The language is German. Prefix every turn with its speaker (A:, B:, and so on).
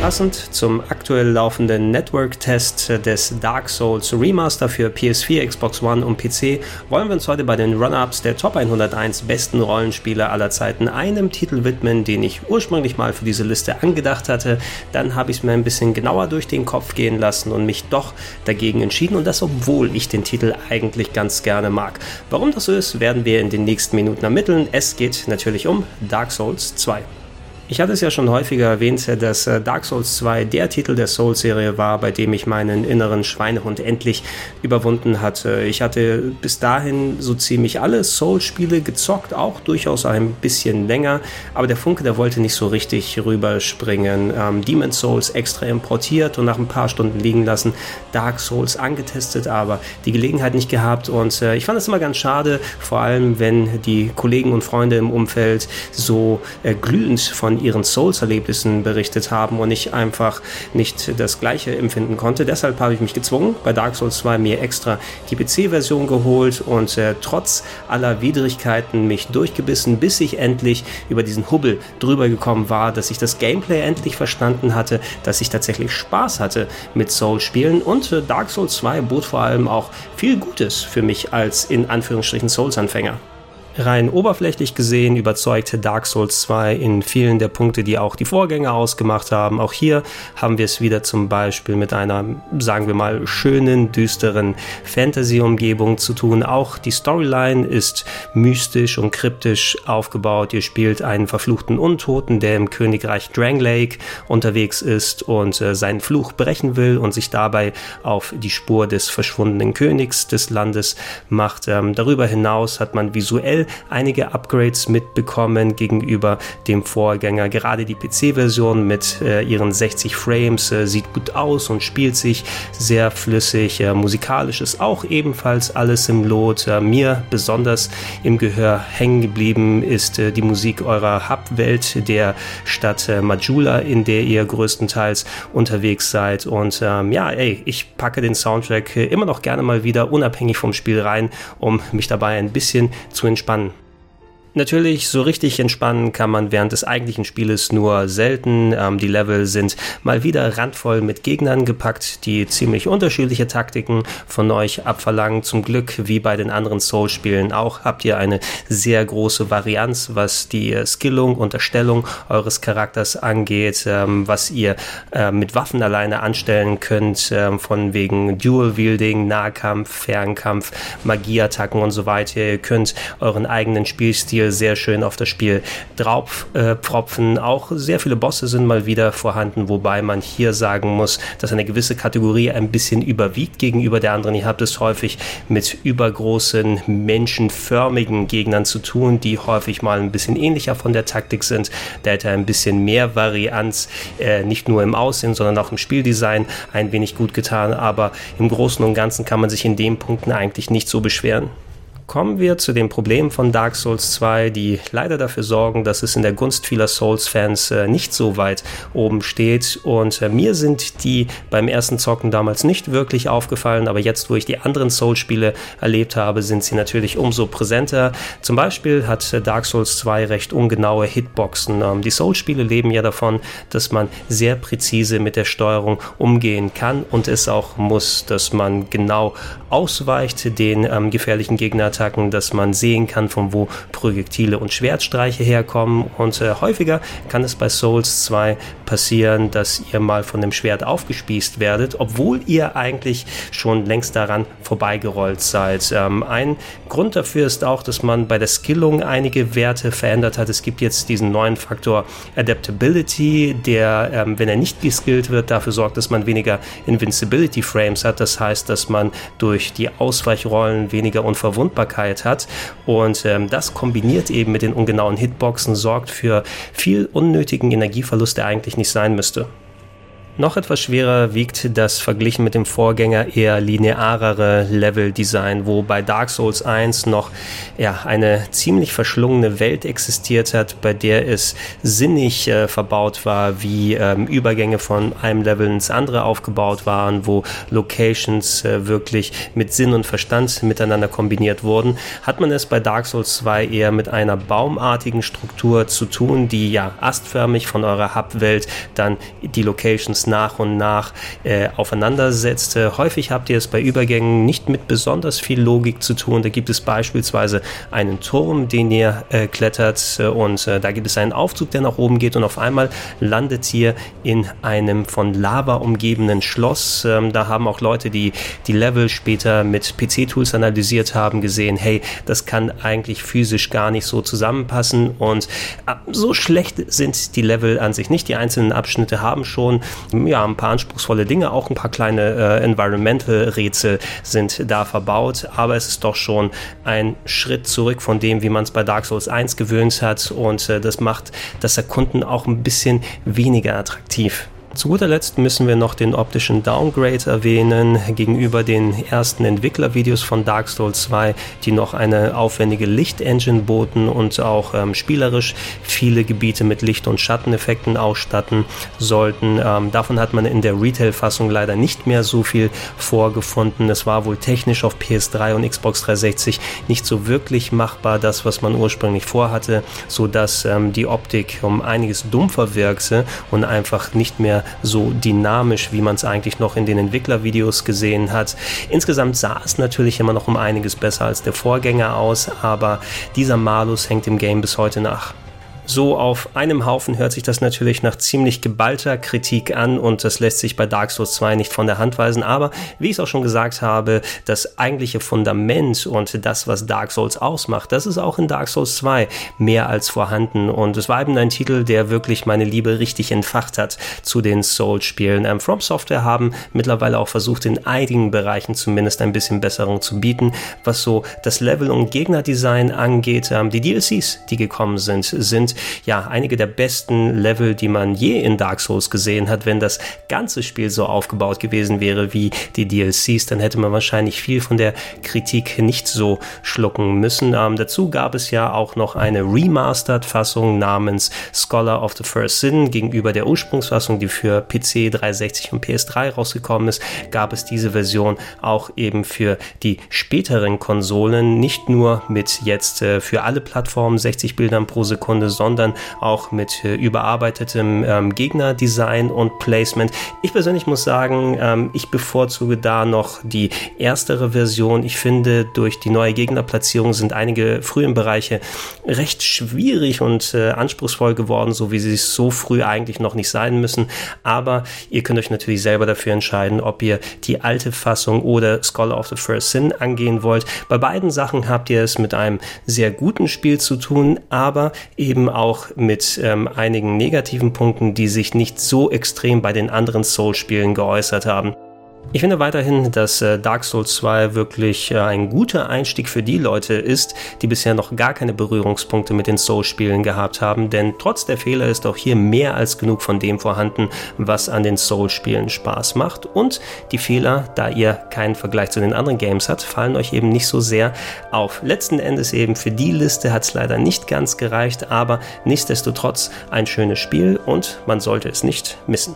A: Passend zum aktuell laufenden Network-Test des Dark Souls Remaster für PS4, Xbox One und PC wollen wir uns heute bei den Run-Ups der Top 101 besten Rollenspiele aller Zeiten einem Titel widmen, den ich ursprünglich mal für diese Liste angedacht hatte. Dann habe ich es mir ein bisschen genauer durch den Kopf gehen lassen und mich doch dagegen entschieden und das obwohl ich den Titel eigentlich ganz gerne mag. Warum das so ist, werden wir in den nächsten Minuten ermitteln. Es geht natürlich um Dark Souls 2. Ich hatte es ja schon häufiger erwähnt, dass äh, Dark Souls 2 der Titel der Souls-Serie war, bei dem ich meinen inneren Schweinehund endlich überwunden hatte. Ich hatte bis dahin so ziemlich alle Souls-Spiele gezockt, auch durchaus ein bisschen länger, aber der Funke, der wollte nicht so richtig rüberspringen. Ähm, Demon's Souls extra importiert und nach ein paar Stunden liegen lassen, Dark Souls angetestet, aber die Gelegenheit nicht gehabt und äh, ich fand es immer ganz schade, vor allem wenn die Kollegen und Freunde im Umfeld so äh, glühend von ihren Souls-Erlebnissen berichtet haben und ich einfach nicht das gleiche empfinden konnte. Deshalb habe ich mich gezwungen, bei Dark Souls 2 mir extra die PC-Version geholt und äh, trotz aller Widrigkeiten mich durchgebissen, bis ich endlich über diesen Hubbel drüber gekommen war, dass ich das Gameplay endlich verstanden hatte, dass ich tatsächlich Spaß hatte mit Souls-Spielen und äh, Dark Souls 2 bot vor allem auch viel Gutes für mich als in Anführungsstrichen Souls-Anfänger. Rein oberflächlich gesehen überzeugte Dark Souls 2 in vielen der Punkte, die auch die Vorgänger ausgemacht haben. Auch hier haben wir es wieder zum Beispiel mit einer, sagen wir mal, schönen, düsteren Fantasy-Umgebung zu tun. Auch die Storyline ist mystisch und kryptisch aufgebaut. Ihr spielt einen verfluchten Untoten, der im Königreich Dranglake unterwegs ist und äh, seinen Fluch brechen will und sich dabei auf die Spur des verschwundenen Königs des Landes macht. Ähm, darüber hinaus hat man visuell einige Upgrades mitbekommen gegenüber dem Vorgänger. Gerade die PC-Version mit äh, ihren 60 Frames äh, sieht gut aus und spielt sich sehr flüssig. Äh, musikalisch ist auch ebenfalls alles im Lot. Äh, mir besonders im Gehör hängen geblieben ist äh, die Musik eurer Hub-Welt der Stadt äh, Majula, in der ihr größtenteils unterwegs seid. Und ähm, ja, ey, ich packe den Soundtrack immer noch gerne mal wieder unabhängig vom Spiel rein, um mich dabei ein bisschen zu entspannen entspannen. Natürlich, so richtig entspannen kann man während des eigentlichen Spieles nur selten. Ähm, die Level sind mal wieder randvoll mit Gegnern gepackt, die ziemlich unterschiedliche Taktiken von euch abverlangen. Zum Glück, wie bei den anderen Soul-Spielen auch, habt ihr eine sehr große Varianz, was die Skillung und Erstellung eures Charakters angeht, ähm, was ihr äh, mit Waffen alleine anstellen könnt, äh, von wegen Dual-Wielding, Nahkampf, Fernkampf, Magieattacken und so weiter. Ihr könnt euren eigenen Spielstil Spiel sehr schön auf das Spiel drauf äh. Auch sehr viele Bosse sind mal wieder vorhanden, wobei man hier sagen muss, dass eine gewisse Kategorie ein bisschen überwiegt gegenüber der anderen. Ihr habt es häufig mit übergroßen, menschenförmigen Gegnern zu tun, die häufig mal ein bisschen ähnlicher von der Taktik sind. Da hätte ein bisschen mehr Varianz, äh, nicht nur im Aussehen, sondern auch im Spieldesign ein wenig gut getan. Aber im Großen und Ganzen kann man sich in den Punkten eigentlich nicht so beschweren kommen wir zu den Problemen von Dark Souls 2, die leider dafür sorgen, dass es in der Gunst vieler Souls-Fans äh, nicht so weit oben steht. Und äh, mir sind die beim ersten Zocken damals nicht wirklich aufgefallen, aber jetzt, wo ich die anderen Souls-Spiele erlebt habe, sind sie natürlich umso präsenter. Zum Beispiel hat äh, Dark Souls 2 recht ungenaue Hitboxen. Ähm, die Souls-Spiele leben ja davon, dass man sehr präzise mit der Steuerung umgehen kann und es auch muss, dass man genau ausweicht den ähm, gefährlichen Gegner Attacken, dass man sehen kann, von wo Projektile und Schwertstreiche herkommen. Und äh, häufiger kann es bei Souls 2 passieren, dass ihr mal von dem Schwert aufgespießt werdet, obwohl ihr eigentlich schon längst daran vorbeigerollt seid. Ähm, ein Grund dafür ist auch, dass man bei der Skillung einige Werte verändert hat. Es gibt jetzt diesen neuen Faktor Adaptability, der, ähm, wenn er nicht geskillt wird, dafür sorgt, dass man weniger Invincibility Frames hat. Das heißt, dass man durch die Ausweichrollen weniger Unverwundbarkeit Verfügbarkeit hat. Und ähm, das kombiniert eben mit den ungenauen Hitboxen sorgt für viel unnötigen Energieverlust, der eigentlich nicht sein müsste. Noch etwas schwerer wiegt das verglichen mit dem Vorgänger eher linearere Level-Design, wo bei Dark Souls 1 noch ja, eine ziemlich verschlungene Welt existiert hat, bei der es sinnig äh, verbaut war, wie ähm, Übergänge von einem Level ins andere aufgebaut waren, wo Locations äh, wirklich mit Sinn und Verstand miteinander kombiniert wurden, hat man es bei Dark Souls 2 eher mit einer baumartigen Struktur zu tun, die ja astförmig von eurer Hub-Welt dann die Locations nach und nach äh, aufeinandersetzt. häufig habt ihr es bei Übergängen nicht mit besonders viel Logik zu tun. Da gibt es beispielsweise einen Turm, den ihr äh, klettert äh, und äh, da gibt es einen Aufzug, der nach oben geht und auf einmal landet ihr in einem von Lava umgebenen Schloss. Ähm, da haben auch Leute, die die Level später mit PC-Tools analysiert haben, gesehen, hey, das kann eigentlich physisch gar nicht so zusammenpassen und äh, so schlecht sind die Level an sich nicht. Die einzelnen Abschnitte haben schon ja, ein paar anspruchsvolle Dinge, auch ein paar kleine äh, Environmental-Rätsel sind da verbaut, aber es ist doch schon ein Schritt zurück von dem, wie man es bei Dark Souls 1 gewöhnt hat und äh, das macht das Erkunden auch ein bisschen weniger attraktiv. Zu guter Letzt müssen wir noch den optischen Downgrade erwähnen gegenüber den ersten Entwicklervideos von Dark Souls 2, die noch eine aufwendige Lichtengine boten und auch ähm, spielerisch viele Gebiete mit Licht- und Schatteneffekten ausstatten sollten. Ähm, davon hat man in der Retail-Fassung leider nicht mehr so viel vorgefunden. Es war wohl technisch auf PS3 und Xbox 360 nicht so wirklich machbar, das, was man ursprünglich vorhatte, sodass ähm, die Optik um einiges dumpfer wirkte und einfach nicht mehr so dynamisch, wie man es eigentlich noch in den Entwicklervideos gesehen hat. Insgesamt sah es natürlich immer noch um einiges besser als der Vorgänger aus, aber dieser Malus hängt im Game bis heute nach. So auf einem Haufen hört sich das natürlich nach ziemlich geballter Kritik an und das lässt sich bei Dark Souls 2 nicht von der Hand weisen. Aber wie ich es auch schon gesagt habe, das eigentliche Fundament und das, was Dark Souls ausmacht, das ist auch in Dark Souls 2 mehr als vorhanden. Und es war eben ein Titel, der wirklich meine Liebe richtig entfacht hat zu den Souls-Spielen. Ähm, From Software haben mittlerweile auch versucht, in einigen Bereichen zumindest ein bisschen Besserung zu bieten, was so das Level- und Gegnerdesign angeht. Ähm, die DLCs, die gekommen sind, sind ja einige der besten Level, die man je in Dark Souls gesehen hat. Wenn das ganze Spiel so aufgebaut gewesen wäre wie die DLCs, dann hätte man wahrscheinlich viel von der Kritik nicht so schlucken müssen. Ähm, dazu gab es ja auch noch eine Remastered-Fassung namens Scholar of the First Sin gegenüber der Ursprungsfassung, die für PC 360 und PS3 rausgekommen ist, gab es diese Version auch eben für die späteren Konsolen, nicht nur mit jetzt äh, für alle Plattformen 60 Bildern pro Sekunde, sondern sondern auch mit äh, überarbeitetem ähm, Gegnerdesign und Placement. Ich persönlich muss sagen, ähm, ich bevorzuge da noch die erstere Version. Ich finde, durch die neue Gegnerplatzierung sind einige frühen Bereiche recht schwierig und äh, anspruchsvoll geworden, so wie sie es so früh eigentlich noch nicht sein müssen. Aber ihr könnt euch natürlich selber dafür entscheiden, ob ihr die alte Fassung oder Scholar of the First Sin angehen wollt. Bei beiden Sachen habt ihr es mit einem sehr guten Spiel zu tun, aber eben auch mit ähm, einigen negativen Punkten, die sich nicht so extrem bei den anderen Soul-Spielen geäußert haben. Ich finde weiterhin, dass äh, Dark Souls 2 wirklich äh, ein guter Einstieg für die Leute ist, die bisher noch gar keine Berührungspunkte mit den Soul-Spielen gehabt haben, denn trotz der Fehler ist auch hier mehr als genug von dem vorhanden, was an den Soul-Spielen Spaß macht. Und die Fehler, da ihr keinen Vergleich zu den anderen Games habt, fallen euch eben nicht so sehr auf. Letzten Endes eben für die Liste hat es leider nicht ganz gereicht, aber nichtsdestotrotz ein schönes Spiel und man sollte es nicht missen.